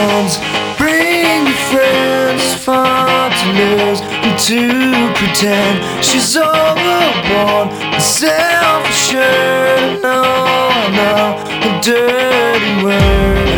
friends, bring your friends far to lose and to pretend she's overborn and self-assured. No, no, a dirty word.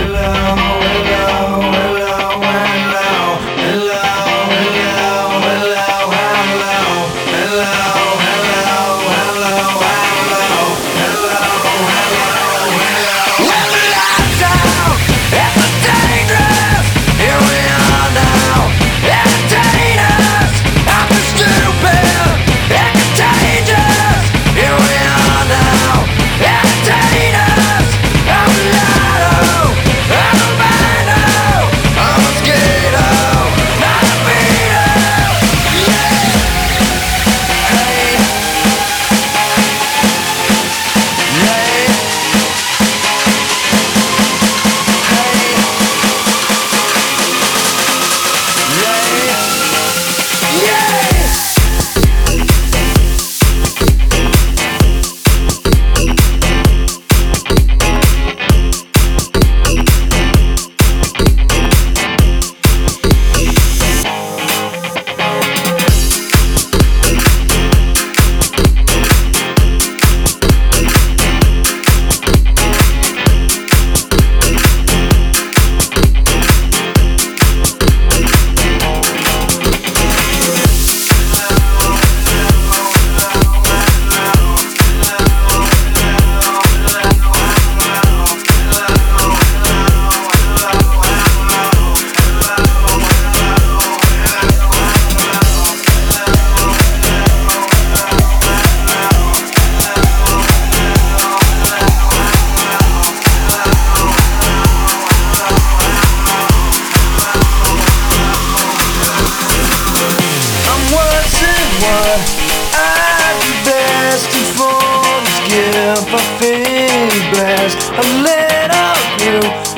everything blast a little you.